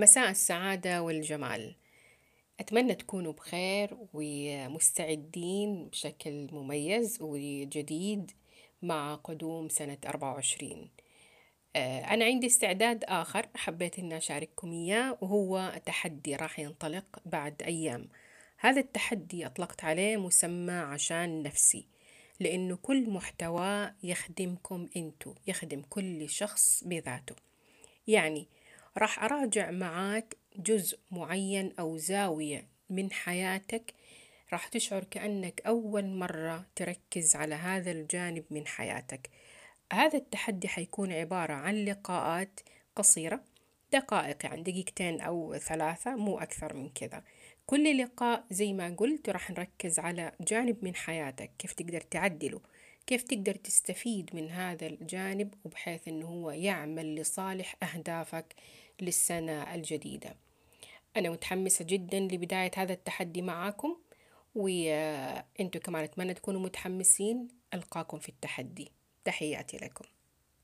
مساء السعادة والجمال. أتمنى تكونوا بخير ومستعدين بشكل مميز وجديد مع قدوم سنة 24 آه، أنا عندي استعداد آخر حبيت أن أشارككم إياه وهو تحدي راح ينطلق بعد أيام. هذا التحدي أطلقت عليه مسمى عشان نفسي لأنه كل محتوى يخدمكم أنتو يخدم كل شخص بذاته. يعني راح أراجع معاك جزء معين أو زاوية من حياتك راح تشعر كأنك أول مرة تركز على هذا الجانب من حياتك. هذا التحدي حيكون عبارة عن لقاءات قصيرة دقائق يعني دقيقتين أو ثلاثة مو أكثر من كذا. كل لقاء زي ما قلت راح نركز على جانب من حياتك كيف تقدر تعدله. كيف تقدر تستفيد من هذا الجانب وبحيث أنه هو يعمل لصالح أهدافك للسنة الجديدة. أنا متحمسة جدا لبداية هذا التحدي معاكم وانتوا كمان أتمنى تكونوا متحمسين. ألقاكم في التحدي. تحياتي لكم.